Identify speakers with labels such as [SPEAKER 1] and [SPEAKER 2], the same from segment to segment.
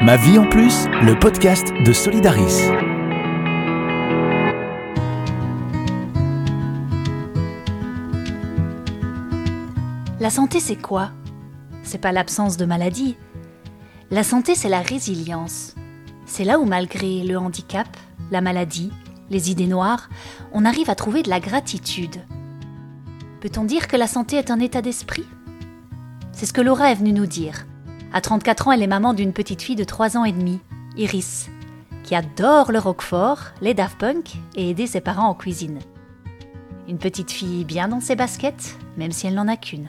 [SPEAKER 1] Ma vie en plus, le podcast de Solidaris.
[SPEAKER 2] La santé, c'est quoi? C'est pas l'absence de maladie. La santé, c'est la résilience. C'est là où, malgré le handicap, la maladie, les idées noires, on arrive à trouver de la gratitude. Peut-on dire que la santé est un état d'esprit? C'est ce que Laura est venue nous dire. À 34 ans, elle est maman d'une petite fille de 3 ans et demi, Iris, qui adore le roquefort, les Daft Punk et aider ses parents en cuisine. Une petite fille bien dans ses baskets, même si elle n'en a qu'une.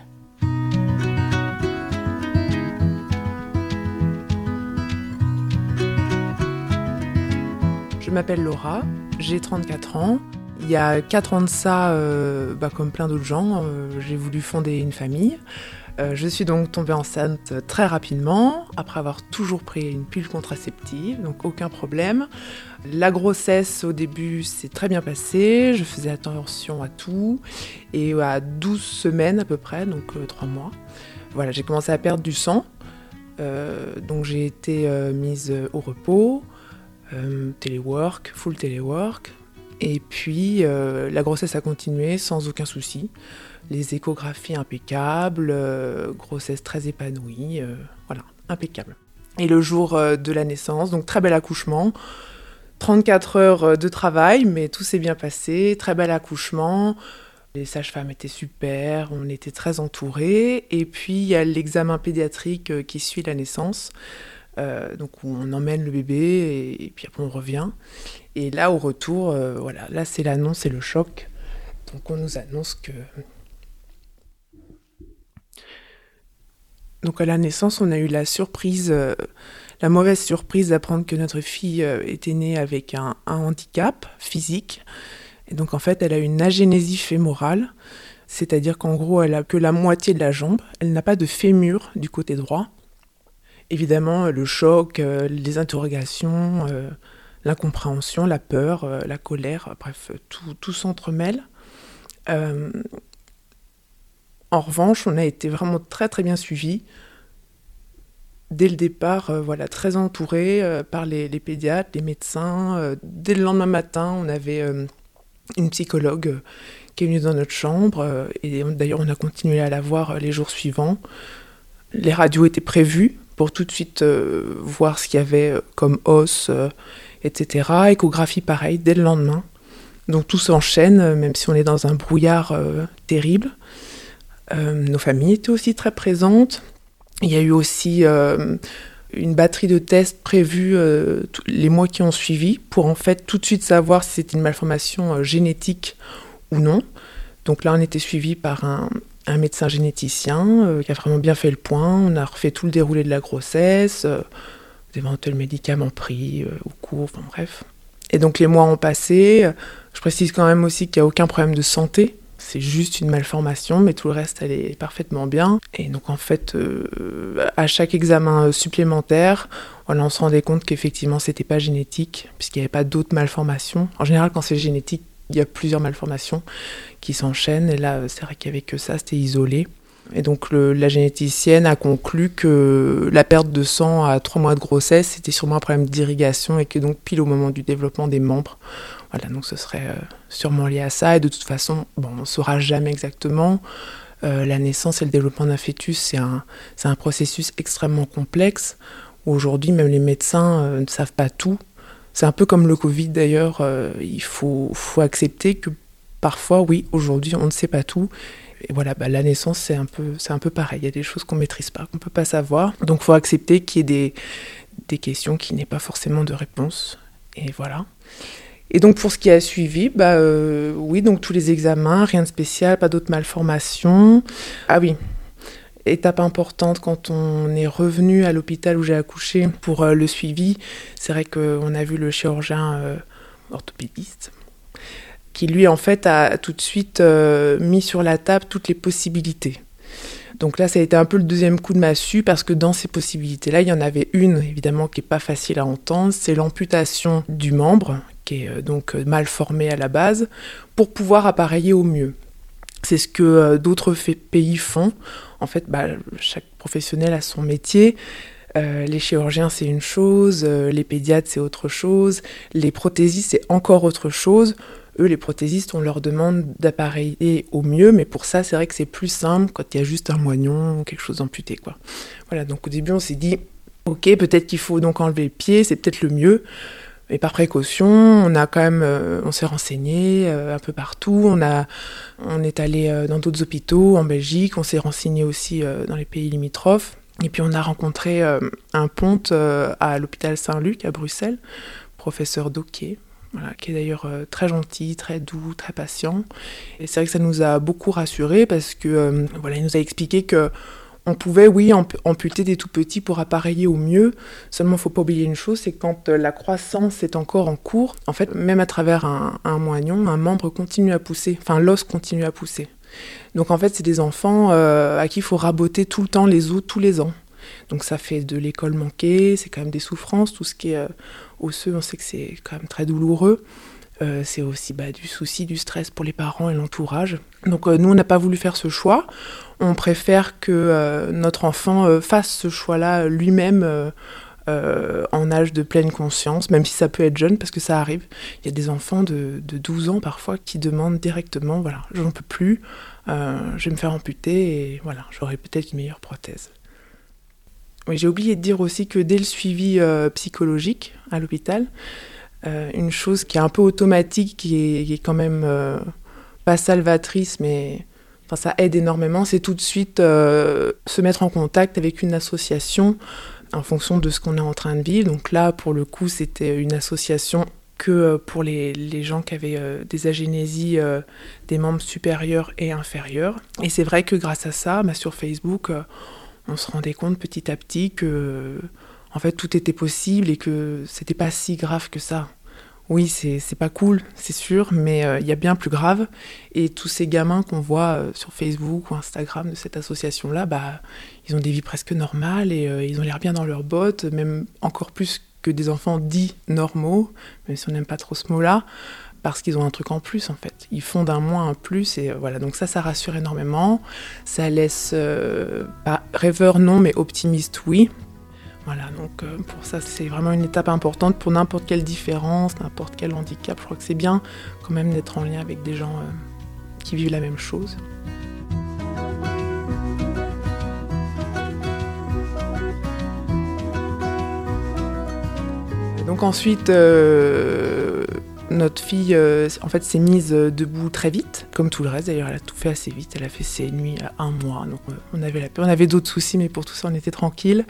[SPEAKER 3] Je m'appelle Laura, j'ai 34 ans. Il y a 4 ans de ça, euh, bah, comme plein d'autres gens, euh, j'ai voulu fonder une famille. Euh, je suis donc tombée enceinte très rapidement, après avoir toujours pris une pile contraceptive, donc aucun problème. La grossesse au début s'est très bien passée, je faisais attention à tout, et à 12 semaines à peu près, donc 3 mois, voilà, j'ai commencé à perdre du sang, donc j'ai été mise au repos, téléwork, full téléwork, et puis euh, la grossesse a continué sans aucun souci. Les échographies impeccables, euh, grossesse très épanouie, euh, voilà, impeccable. Et le jour de la naissance, donc très bel accouchement, 34 heures de travail, mais tout s'est bien passé, très bel accouchement. Les sages-femmes étaient super, on était très entourés. Et puis il y a l'examen pédiatrique qui suit la naissance. Donc on emmène le bébé et, puis après on revient. Et là, au retour, euh, voilà, là c'est l'annonce et le choc. Donc on nous annonce que... Donc à la naissance, on a eu la surprise, euh, la mauvaise surprise d'apprendre que notre fille euh, était née avec un, handicap physique. Et donc en fait, elle a une agénésie fémorale, c'est-à-dire qu'en gros, elle a que la moitié de la jambe, elle n'a pas de fémur du côté droit. Évidemment, le choc, les interrogations, l'incompréhension, la peur, euh, la colère, bref, tout, tout s'entremêle. Euh, en revanche, on a été vraiment très très bien suivis. Dès le départ, euh, voilà, très entouré par les, pédiatres, les médecins. dès le lendemain matin, on avait une psychologue qui est venue dans notre chambre. et d'ailleurs, on a continué à la voir les jours suivants. Les radios étaient prévues pour tout de suite voir ce qu'il y avait comme os etc. Échographie pareil, dès le lendemain. Donc tout s'enchaîne, euh, même si on est dans un brouillard euh, terrible. Euh, nos familles étaient aussi très présentes. Il y a eu aussi une batterie de tests prévus les mois qui ont suivi pour en fait tout de suite savoir si c'était une malformation génétique ou non. Donc là, on était suivi par un, un médecin généticien qui a vraiment bien fait le point. On a refait tout le déroulé de la grossesse d'éventuels médicaments pris euh, au cours, enfin bref. Et donc les mois ont passé. Je précise quand même aussi qu'il n'y a aucun problème de santé. C'est juste une malformation, mais tout le reste, elle est parfaitement bien. Et donc en fait, euh, à chaque examen supplémentaire, on se rendait compte qu'effectivement, c'était pas génétique, puisqu'il n'y avait pas d'autres malformations. En général, quand c'est génétique, il y a plusieurs malformations qui s'enchaînent. Et là, c'est vrai qu'il n'y avait que ça, c'était isolé. Et donc la généticienne a conclu que la perte de sang à trois mois de grossesse, c'était sûrement un problème d'irrigation et que donc pile au moment du développement des membres. Voilà, donc ce serait euh, sûrement lié à ça. Et de toute façon, bon, on ne saura jamais exactement. Euh, la naissance et le développement d'un fœtus, c'est un, un, processus extrêmement complexe. Aujourd'hui, même les médecins euh, ne savent pas tout. C'est un peu comme le Covid d'ailleurs. il faut, accepter que parfois, oui, aujourd'hui, on ne sait pas tout et voilà, bah, la naissance, c'est un, peu, un peu pareil. Il y a des choses qu'on ne maîtrise pas, qu'on ne peut pas savoir. Donc, il faut accepter qu'il y ait des, des questions qui n'aient pas forcément de réponse. Et voilà. Et donc, pour ce qui a suivi, bah, euh, oui, donc tous les examens, rien de spécial, pas d'autres malformations. Ah oui, étape importante quand on est revenu à l'hôpital où j'ai accouché pour euh, le suivi. C'est vrai qu'on a vu le chirurgien euh, orthopédiste qui lui en fait a tout de suite euh, mis sur la table toutes les possibilités. Donc là, ça a été un peu le deuxième coup de massue parce que dans ces possibilités-là, il y en avait une évidemment qui est pas facile à entendre, c'est l'amputation du membre qui est donc mal formé à la base pour pouvoir appareiller au mieux. C'est ce que d'autres pays font. En fait, bah, chaque professionnel a son métier. Euh, les chirurgiens, c'est une chose, euh, les pédiatres, c'est autre chose, les prothésistes, c'est encore autre chose. Eux, les prothésistes, on leur demande d'appareiller au mieux, mais pour ça, c'est vrai que c'est plus simple quand il y a juste un moignon ou quelque chose d'amputé, quoi. Voilà, donc au début, on s'est dit, ok, peut-être qu'il faut donc enlever le pied, c'est peut-être le mieux. Et par précaution, on a quand même, euh, on s'est renseigné euh, un peu partout. On a, on est allé euh, dans d'autres hôpitaux en Belgique. On s'est renseigné aussi dans les pays limitrophes. Et puis on a rencontré un ponte à l'hôpital Saint-Luc à Bruxelles, professeur Doquet, qui est d'ailleurs très gentil, très doux, très patient. Et c'est vrai que ça nous a beaucoup rassurés parce que voilà, il nous a expliqué que on pouvait, oui, amputer des tout petits pour appareiller au mieux. Seulement, faut pas oublier une chose, c'est quand euh, la croissance est encore en cours, en fait, même à travers un, moignon, un membre continue à pousser, enfin l'os continue à pousser. Donc en fait, c'est des enfants euh, à qui il faut raboter tout le temps les os tous les ans. Donc ça fait de l'école manquée, c'est quand même des souffrances, tout ce qui est euh, osseux, on sait que c'est quand même très douloureux. C'est aussi bah, du souci, du stress pour les parents et l'entourage. Donc euh, nous, on n'a pas voulu faire ce choix. On préfère que euh, notre enfant fasse ce choix-là lui-même en âge de pleine conscience, même si ça peut être jeune, parce que ça arrive. Il y a des enfants de, de 12 ans parfois qui demandent directement, voilà, je n'en peux plus, je vais me faire amputer et voilà, j'aurai peut-être une meilleure prothèse. Oui, j'ai oublié de dire aussi que dès le suivi psychologique à l'hôpital, euh, une chose qui est un peu automatique, qui est, quand même euh, pas salvatrice, mais enfin, ça aide énormément, c'est tout de suite euh, se mettre en contact avec une association en fonction de ce qu'on est en train de vivre. Donc là, pour le coup, c'était une association que pour les, les gens qui avaient des agénésies des membres supérieurs et inférieurs. Et c'est vrai que grâce à ça, bah, sur Facebook, on se rendait compte petit à petit que en fait tout était possible et que c'était pas si grave que ça. Oui, c'est pas cool, c'est sûr, mais euh, il y a bien plus grave. Et tous ces gamins qu'on voit euh, sur Facebook ou Instagram de cette association-là, bah, ils ont des vies presque normales et euh, ils ont l'air bien dans leurs bottes, même encore plus que des enfants dits normaux, même si on n'aime pas trop ce mot-là, parce qu'ils ont un truc en plus en fait. Ils font d'un moins un plus et voilà. Donc ça, ça rassure énormément. Ça laisse pas rêveur non, mais optimiste oui, voilà, donc euh, pour ça, c'est vraiment une étape importante pour n'importe quelle différence, n'importe quel handicap. Je crois que c'est bien quand même d'être en lien avec des gens euh, qui vivent la même chose. Donc ensuite, euh, notre fille, en fait, s'est mise debout très vite, comme tout le reste. D'ailleurs, elle a tout fait assez vite. Elle a fait ses nuits un mois. Donc, on avait la On avait d'autres soucis, mais pour tout ça, on était tranquille.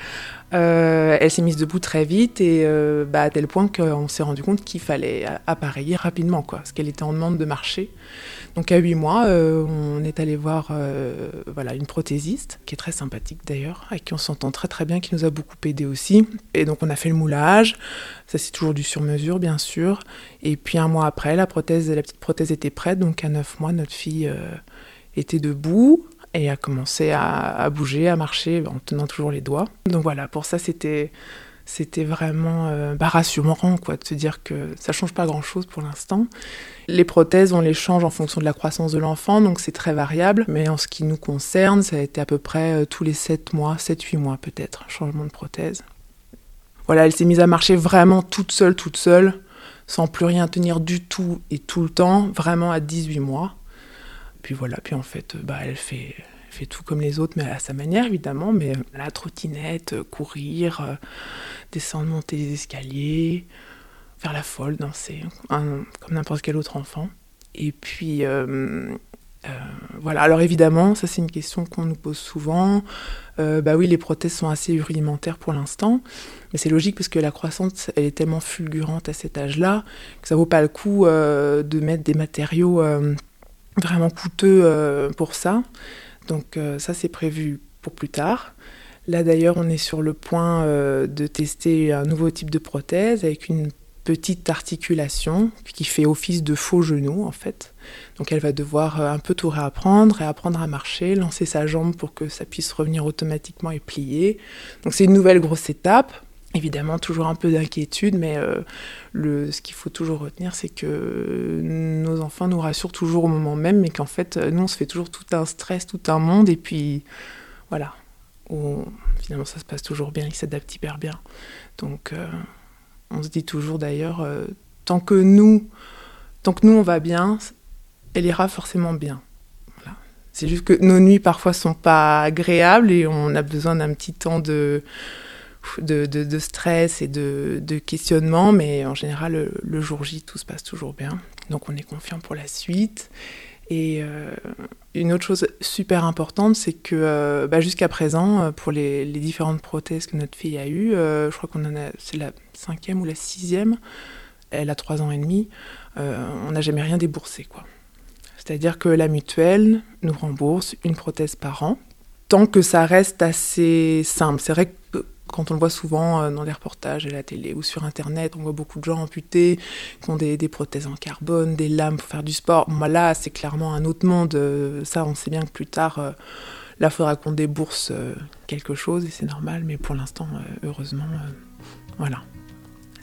[SPEAKER 3] Euh, elle s'est mise debout très vite et euh, bah, à tel point qu'on s'est rendu compte qu'il fallait appareiller rapidement, parce qu'elle était en demande de marcher. Donc à 8 mois, euh, on est allé voir voilà, une prothésiste, qui est très sympathique d'ailleurs, avec qui on s'entend très très bien, qui nous a beaucoup aidé aussi. Et donc on a fait le moulage, ça c'est toujours du sur-mesure bien sûr. Et puis un mois après, la, prothèse, la petite prothèse était prête, donc à 9 mois, notre fille était debout et a commencé à, bouger, à marcher en tenant toujours les doigts. Donc voilà, pour ça c'était c'était vraiment euh, bah, rassurant quoi, de se dire que ça change pas grand-chose pour l'instant. Les prothèses, on les change en fonction de la croissance de l'enfant, donc c'est très variable. Mais en ce qui nous concerne, ça a été à peu près euh, tous les 7 mois, 7-8 mois peut-être, changement de prothèse. Voilà, elle s'est mise à marcher vraiment toute seule, toute seule, sans plus rien tenir du tout et tout le temps, vraiment à 18 mois. Puis voilà, puis en fait, bah, elle fait, tout comme les autres, mais à sa manière évidemment. Mais euh, la trottinette, euh, courir, euh, descendre, monter les escaliers, faire la folle, danser, comme n'importe quel autre enfant. Et puis voilà, alors évidemment, ça c'est une question qu'on nous pose souvent. bah oui, les prothèses sont assez rudimentaires pour l'instant, mais c'est logique parce que la croissance, elle est tellement fulgurante à cet âge-là que ça vaut pas le coup de mettre des matériaux vraiment coûteux pour ça. Donc euh, ça c'est prévu pour plus tard. Là d'ailleurs on est sur le point euh, de tester un nouveau type de prothèse avec une petite articulation qui fait office de faux genou en fait. Donc elle va devoir un peu tout réapprendre, réapprendre à marcher, lancer sa jambe pour que ça puisse revenir automatiquement et plier. Donc c'est une nouvelle grosse étape. Évidemment, toujours un peu d'inquiétude, mais euh, le, ce qu'il faut toujours retenir, c'est que nos enfants nous rassurent toujours au moment même, mais qu'en fait, nous, on se fait toujours tout un stress, tout un monde, et puis voilà. finalement ça se passe toujours bien, il s'adapte hyper bien. Donc on se dit toujours d'ailleurs, tant que nous, tant que nous on va bien, elle ira forcément bien. C'est juste que nos nuits parfois sont pas agréables et on a besoin d'un petit temps de, de, stress et de, questionnement, mais en général, le, jour J, tout se passe toujours bien. Donc on est confiant pour la suite. Et euh, une autre chose super importante, c'est que euh, bah, jusqu'à présent, euh, pour les, différentes prothèses que notre fille a eues, je crois qu'on en a, c'est la cinquième ou la sixième, elle a trois ans et demi, on n'a jamais rien déboursé, quoi. C'est-à-dire que la mutuelle nous rembourse une prothèse par an, tant que ça reste assez simple. C'est vrai que quand on le voit souvent euh, dans les reportages à la télé ou sur Internet, on voit beaucoup de gens amputés qui ont des, prothèses en carbone, des lames pour faire du sport. Bon, là, c'est clairement un autre monde. Euh, ça, on sait bien que plus tard, euh, là, il faudra qu'on débourse quelque chose et c'est normal. Mais pour l'instant, heureusement, voilà,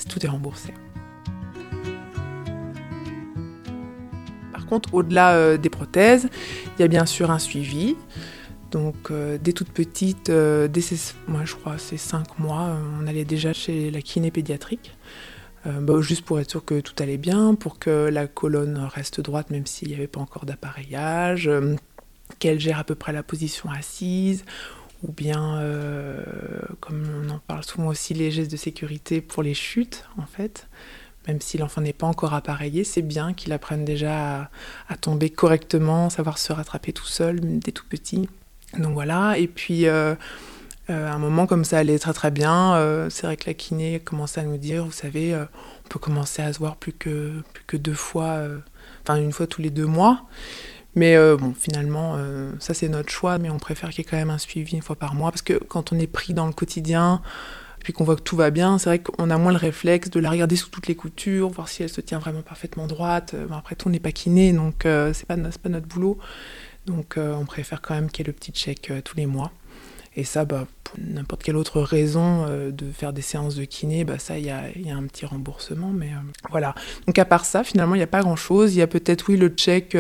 [SPEAKER 3] tout est remboursé. Par contre, au-delà des prothèses, il y a bien sûr un suivi. Donc euh, dès toute petite, euh, dès moi je crois c'est 5 mois, euh, on allait déjà chez la kiné pédiatrique. Bah, juste pour être sûr que tout allait bien, pour que la colonne reste droite même s'il n'y avait pas encore d'appareillage, qu'elle gère à peu près la position assise, ou bien, comme on en parle souvent aussi, les gestes de sécurité pour les chutes en fait. Même si l'enfant n'est pas encore appareillé, c'est bien qu'il apprenne déjà à, tomber correctement, savoir se rattraper tout seul dès tout petit. Donc voilà, et puis euh, euh, à un moment comme ça allait très très bien, euh, c'est vrai que la kiné commençait à nous dire, vous savez, on peut commencer à se voir plus que, plus que deux fois, enfin une fois tous les deux mois. Mais bon, finalement, ça c'est notre choix, mais on préfère qu'il y ait quand même un suivi une fois par mois, parce que quand on est pris dans le quotidien, puis qu'on voit que tout va bien, c'est vrai qu'on a moins le réflexe de la regarder sous toutes les coutures, voir si elle se tient vraiment parfaitement droite. après tout, on n'est pas kiné, donc c'est pas, pas notre boulot. Donc euh, on préfère quand même qu'il y ait le petit chèque euh, tous les mois. Et ça, bah, pour n'importe quelle autre raison euh, de faire des séances de kiné, bah, ça, il y a, un petit remboursement. Mais voilà. Donc à part ça, finalement, il n'y a pas grand-chose. Il y a peut-être, oui, le chèque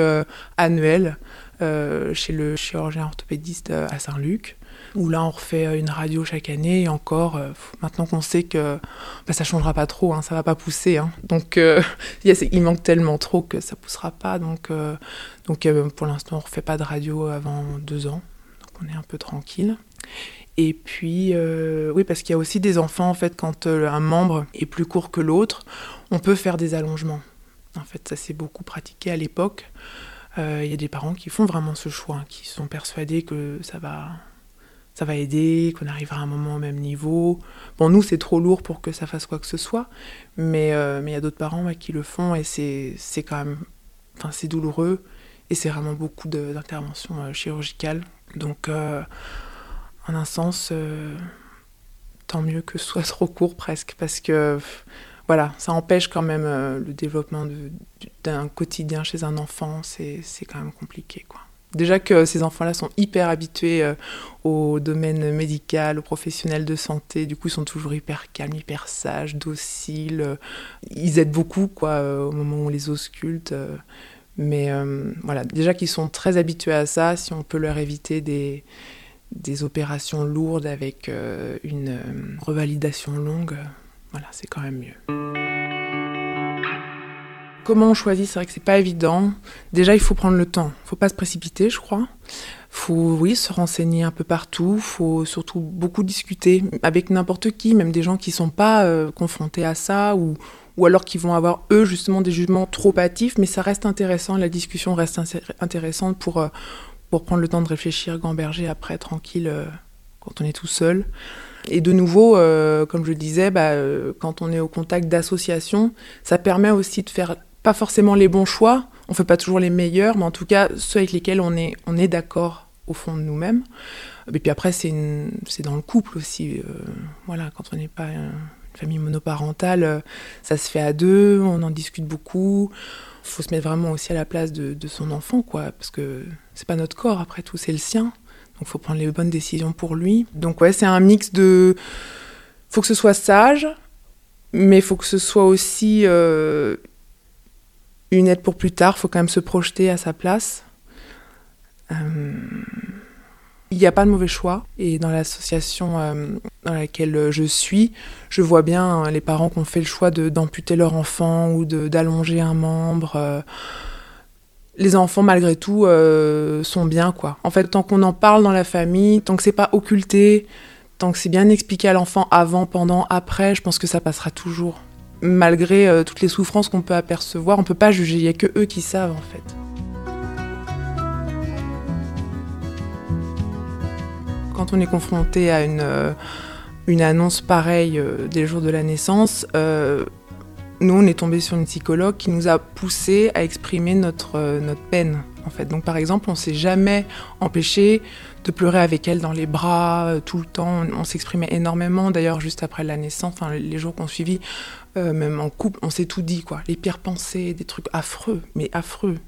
[SPEAKER 3] annuel chez le chirurgien orthopédiste à Saint-Luc où là on refait une radio chaque année et encore maintenant qu'on sait que bah, ça changera pas trop hein, ça va pas pousser hein. donc il manque tellement trop que ça poussera pas donc euh, pour l'instant, on refait pas de radio avant deux ans. Donc on est un peu tranquille. Et puis, euh, oui, parce qu'il y a aussi des enfants, en fait, quand euh, un membre est plus court que l'autre, on peut faire des allongements. En fait, ça s'est beaucoup pratiqué à l'époque. Il y a des parents qui font vraiment ce choix, qui sont persuadés que ça va, ça va aider, qu'on arrivera à un moment au même niveau. Bon, nous, c'est trop lourd pour que ça fasse quoi que ce soit, mais il y a d'autres parents qui le font et c'est quand même, enfin, c'est douloureux et c'est vraiment beaucoup d'interventions euh, chirurgicales. Donc, euh, en un sens, euh, tant mieux que ce soit trop court presque, parce que voilà, ça empêche quand même le développement d'un quotidien chez un enfant, c'est quand même compliqué. quoi. Déjà que ces enfants-là sont hyper habitués au domaine médical, aux professionnels de santé, du coup ils sont toujours hyper calmes, hyper sages, dociles, ils aident beaucoup quoi, au moment où on les ausculte. Mais euh, voilà, déjà qu'ils sont très habitués à ça, si on peut leur éviter des, des opérations lourdes avec euh, une euh, revalidation longue, voilà, c'est quand même mieux. Comment on choisit C'est vrai que c'est pas évident. Déjà, il faut prendre le temps. Il faut pas se précipiter, je crois. Faut, oui, se renseigner un peu partout. Faut surtout beaucoup discuter avec n'importe qui, même des gens qui sont pas confrontés à ça ou, ou alors qu'ils vont avoir eux justement des jugements trop hâtifs, mais ça reste intéressant, la discussion reste intéressante pour, euh, pour prendre le temps de réfléchir, gamberger après, tranquille, euh, quand on est tout seul. Et de nouveau, euh, comme je le disais, bah, quand on est au contact d'associations, ça permet aussi de faire pas forcément les bons choix, on fait pas toujours les meilleurs, mais en tout cas ceux avec lesquels on est, on est d'accord au fond de nous-mêmes. Et puis après, c'est dans le couple aussi. voilà, quand on n'est pas famille monoparentale, euh, ça se fait à deux, on en discute beaucoup. Il faut se mettre vraiment aussi à la place de, son enfant, quoi, parce que c'est pas notre corps, après tout, c'est le sien. Donc faut prendre les bonnes décisions pour lui. Donc ouais, c'est un mix de... faut que ce soit sage, mais faut que ce soit aussi euh, une aide pour plus tard. Faut quand même se projeter à sa place. Euh, Il n'y a pas de mauvais choix. Et dans l'association euh, dans laquelle je suis, je vois bien les parents qui ont fait le choix d'amputer leur enfant ou d'allonger un membre. Euh. les enfants, malgré tout, sont bien, quoi. En fait, tant qu'on en parle dans la famille, tant que c'est pas occulté, tant que c'est bien expliqué à l'enfant avant, pendant, après, je pense que ça passera toujours. Malgré toutes les souffrances qu'on peut apercevoir, on peut pas juger. Il y a que eux qui savent, en fait. Quand on est confronté à une, euh, annonce pareille euh, des jours de la naissance, euh, nous, on est tombé sur une psychologue qui nous a poussé à exprimer notre, peine. En fait. Donc, par exemple, on s'est jamais empêché de pleurer avec elle dans les bras tout le temps. On, s'exprimait énormément. D'ailleurs, juste après la naissance, les jours qu'on suivit, même en couple, on s'est tout dit, quoi. Les pires pensées, des trucs affreux, mais affreux.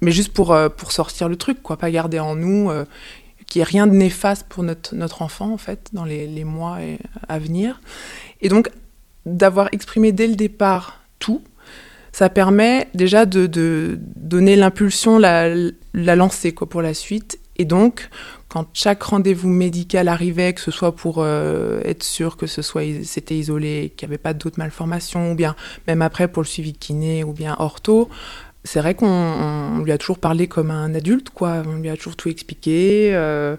[SPEAKER 3] Mais juste pour, pour sortir le truc, quoi. Pas garder en nous qu'il n'y ait rien de néfaste pour notre, notre enfant, en fait, dans les, les mois à venir. Et donc, d'avoir exprimé dès le départ tout, ça permet déjà de, de donner l'impulsion, la, la lancer quoi, pour la suite. Et donc, quand chaque rendez-vous médical arrivait, que ce soit pour euh, être sûr que ce soit c'était isolé, qu'il n'y avait pas d'autres malformations, ou bien même après pour le suivi kiné, ou bien ortho, c'est vrai qu'on lui a toujours parlé comme un adulte, quoi. On lui a toujours tout expliqué. Euh,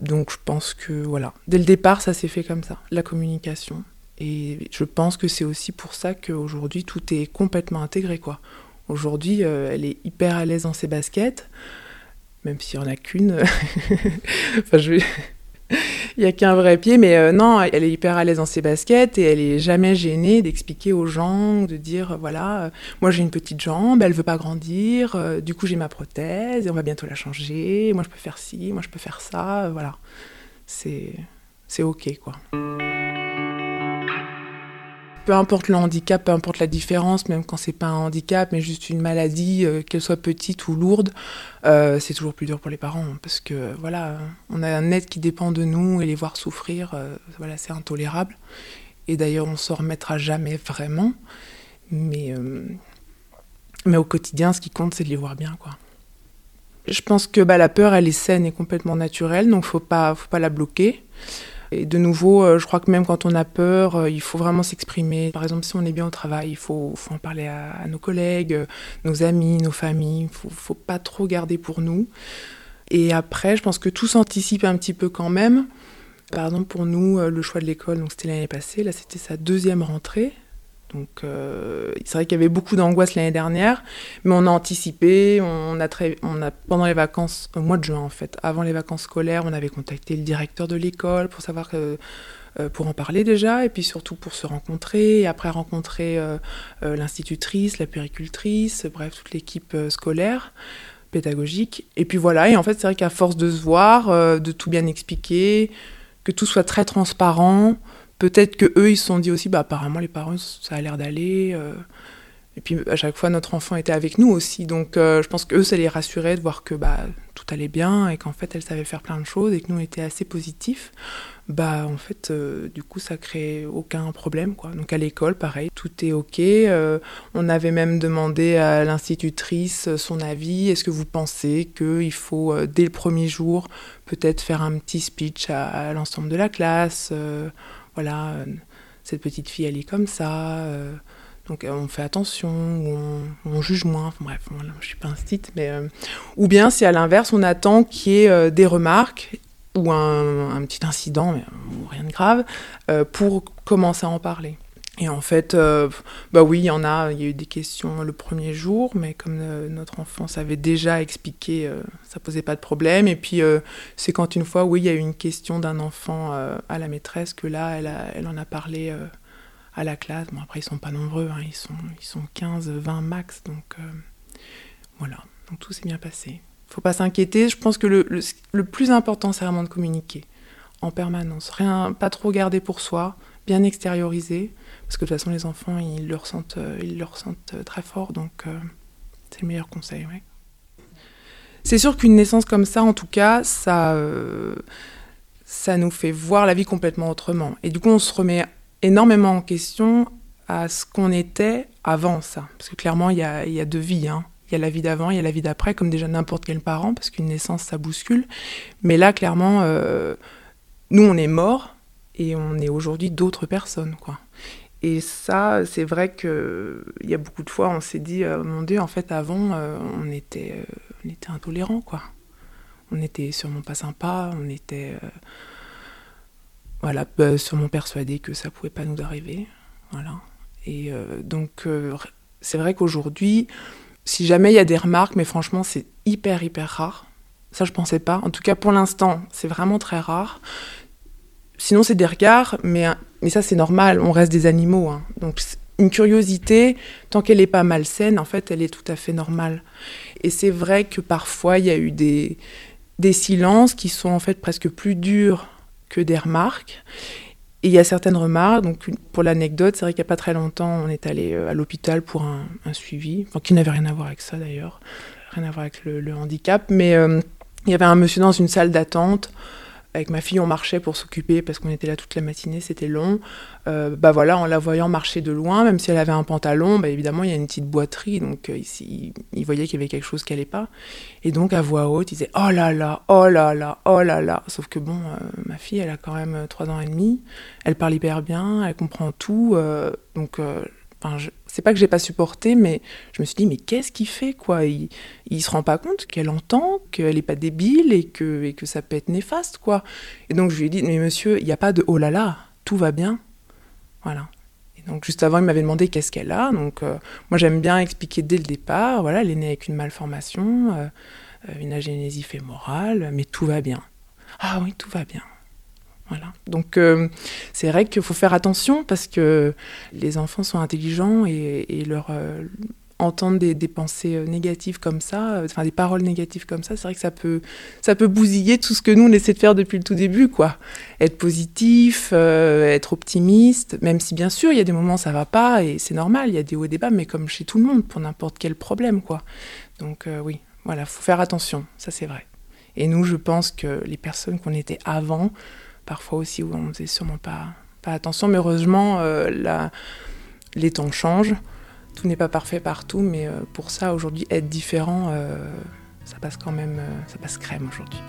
[SPEAKER 3] donc je pense que voilà, dès le départ, ça s'est fait comme ça, la communication. Et je pense que c'est aussi pour ça qu'aujourd'hui tout est complètement intégré, quoi. Aujourd'hui, euh, elle est hyper à l'aise dans ses baskets, même s'il n'y en a qu'une. enfin, je il n'y a qu'un vrai pied, mais euh, non, elle est hyper à l'aise dans ses baskets et elle est jamais gênée d'expliquer aux gens, de dire voilà, euh, moi j'ai une petite jambe, elle veut pas grandir, euh, du coup j'ai ma prothèse et on va bientôt la changer, moi je peux faire ci, moi je peux faire ça, voilà. C'est c'est ok quoi peu importe le handicap, peu importe la différence, même quand c'est pas un handicap, mais juste une maladie, euh, qu'elle soit petite ou lourde, euh, c'est toujours plus dur pour les parents parce que voilà, on a un être qui dépend de nous et les voir souffrir, euh, voilà, c'est intolérable. Et d'ailleurs, on s'en remettra jamais vraiment, mais mais au quotidien, ce qui compte, c'est de les voir bien, quoi. Je pense que bah, la peur, elle est saine et complètement naturelle, donc faut pas, faut pas la bloquer. Et de nouveau, euh, je crois que même quand on a peur, euh, il faut vraiment s'exprimer. Par exemple, si on est bien au travail, il faut, en parler à, nos collègues, euh, nos amis, nos familles. Il ne faut, faut, pas trop garder pour nous. Et après, je pense que tout s'anticipe un petit peu quand même. Par exemple, pour nous, le choix de l'école, donc c'était l'année passée, là c'était sa deuxième rentrée. Donc euh, c'est vrai qu'il y avait beaucoup d'angoisse l'année dernière, mais on a anticipé, on a, pendant les vacances, au mois de juin en fait, avant les vacances scolaires, on avait contacté le directeur de l'école pour savoir que, euh, pour en parler déjà, et puis surtout pour se rencontrer, et après rencontrer euh, l'institutrice, la péricultrice, bref, toute l'équipe scolaire, pédagogique. Et puis voilà, et en fait c'est vrai qu'à force de se voir, de tout bien expliquer, que tout soit très transparent, peut-être que eux ils se sont dit aussi bah apparemment les parents ça a l'air d'aller euh. et puis à chaque fois notre enfant était avec nous aussi. Donc euh, je pense que eux ça les rassurait de voir que bah tout allait bien et qu'en fait elle savait faire plein de choses et que nous on était assez positifs. Bah en fait euh, du coup ça crée aucun problème quoi. Donc à l'école pareil tout est ok. On avait même demandé à l'institutrice son avis. Est-ce que vous pensez qu'il faut dès le premier jour peut-être faire un petit speech à, à l'ensemble de la classe voilà, euh, cette petite fille, elle est comme ça. Euh, donc euh, on fait attention, on, juge moins, bref, voilà, je suis pas un site, mais ou bien si à l'inverse on attend qu'il y ait des remarques ou un, petit incident, mais rien de grave, pour commencer à en parler. Et en fait, euh, bah oui, il y en a, il y a eu des questions le premier jour, mais comme euh, notre enfant savait déjà expliquer, euh, ça posait pas de problème. Et puis, c'est quand une fois, oui, il y a eu une question d'un enfant à la maîtresse que là, elle, elle en a parlé à la classe. Bon, après, ils sont pas nombreux, hein, ils, sont, ils sont 15, 20 max, donc voilà. Donc tout s'est bien passé. Faut pas s'inquiéter, je pense que le, le, le plus important, c'est vraiment de communiquer en permanence. Rien, pas trop garder pour soi, bien extérioriser. Parce que de toute façon, les enfants, ils le ressentent, euh, ils le ressentent euh, très fort, donc euh, c'est le meilleur conseil. C'est sûr qu'une naissance comme ça, en tout cas, ça, ça nous fait voir la vie complètement autrement. Et du coup, on se remet énormément en question à ce qu'on était avant ça. Parce que clairement, il y a, y a deux vies. Hein. Il y a la vie d'avant, il y a la vie d'après, comme déjà n'importe quel parent, parce qu'une naissance, ça bouscule. Mais là, clairement, nous, on est morts et on est aujourd'hui d'autres personnes, quoi. Et ça, c'est vrai qu'il y a beaucoup de fois, on s'est dit, euh, mon Dieu, en fait, avant, euh, on, était, euh, on était intolérants, quoi. On était sûrement pas sympa, on était, voilà, bah, sûrement persuadés que ça pouvait pas nous arriver, voilà. Et donc, c'est vrai qu'aujourd'hui, si jamais il y a des remarques, mais franchement, c'est hyper, hyper rare. Ça, je pensais pas. En tout cas, pour l'instant, c'est vraiment très rare. Sinon, c'est des regards, mais, mais ça, c'est normal, on reste des animaux. Hein. Donc, une curiosité, tant qu'elle n'est pas malsaine, en fait, elle est tout à fait normale. Et c'est vrai que parfois, il y a eu des, des silences qui sont en fait presque plus durs que des remarques. Et il y a certaines remarques, donc pour l'anecdote, c'est vrai qu'il n'y a pas très longtemps, on est allé euh, à l'hôpital pour un, suivi, qui n'avait rien à voir avec ça d'ailleurs, rien à voir avec le, handicap, mais euh, il y avait un monsieur dans une salle d'attente avec ma fille, on marchait pour s'occuper parce qu'on était là toute la matinée, c'était long. Euh, bah voilà, en la voyant marcher de loin, même si elle avait un pantalon, bah évidemment il y a une petite boiterie, donc euh, ici il voyait qu'il y avait quelque chose qui allait pas. Et donc à voix haute, il disait oh là là, oh là là, oh là là. Sauf que bon, euh, ma fille, elle a quand même trois ans et demi, elle parle hyper bien, elle comprend tout, donc Enfin, c'est pas que j'ai pas supporté, mais je me suis dit, mais qu'est-ce qu'il fait, quoi? Il, il se rend pas compte qu'elle entend, qu'elle est pas débile et que, et que ça peut être néfaste, quoi. Et donc, je lui ai dit, mais monsieur, il n'y a pas de oh là là, tout va bien. Voilà. Et donc, juste avant, il m'avait demandé qu'est-ce qu'elle a. Donc, euh, moi, j'aime bien expliquer dès le départ. Voilà, elle est née avec une malformation, euh, une agénésie fémorale, mais tout va bien. Ah oui, tout va bien. Voilà. Donc euh, c'est vrai qu'il faut faire attention parce que les enfants sont intelligents et, leur euh, entendre des, pensées euh, négatives comme ça, enfin des paroles négatives comme ça, c'est vrai que ça peut ça peut bousiller tout ce que nous on essaie de faire depuis le tout début, quoi. Être positif, être optimiste, même si bien sûr il y a des moments où ça va pas et c'est normal, il y a des hauts et des bas, mais comme chez tout le monde pour n'importe quel problème, quoi. Donc oui, voilà, faut faire attention, ça c'est vrai. Et nous, je pense que les personnes qu'on était avant parfois aussi où on faisait sûrement pas, pas attention. Mais heureusement, euh, les temps changent. Tout n'est pas parfait partout, mais euh, pour ça, aujourd'hui, être différent, euh, ça passe quand même, euh, ça passe crème aujourd'hui.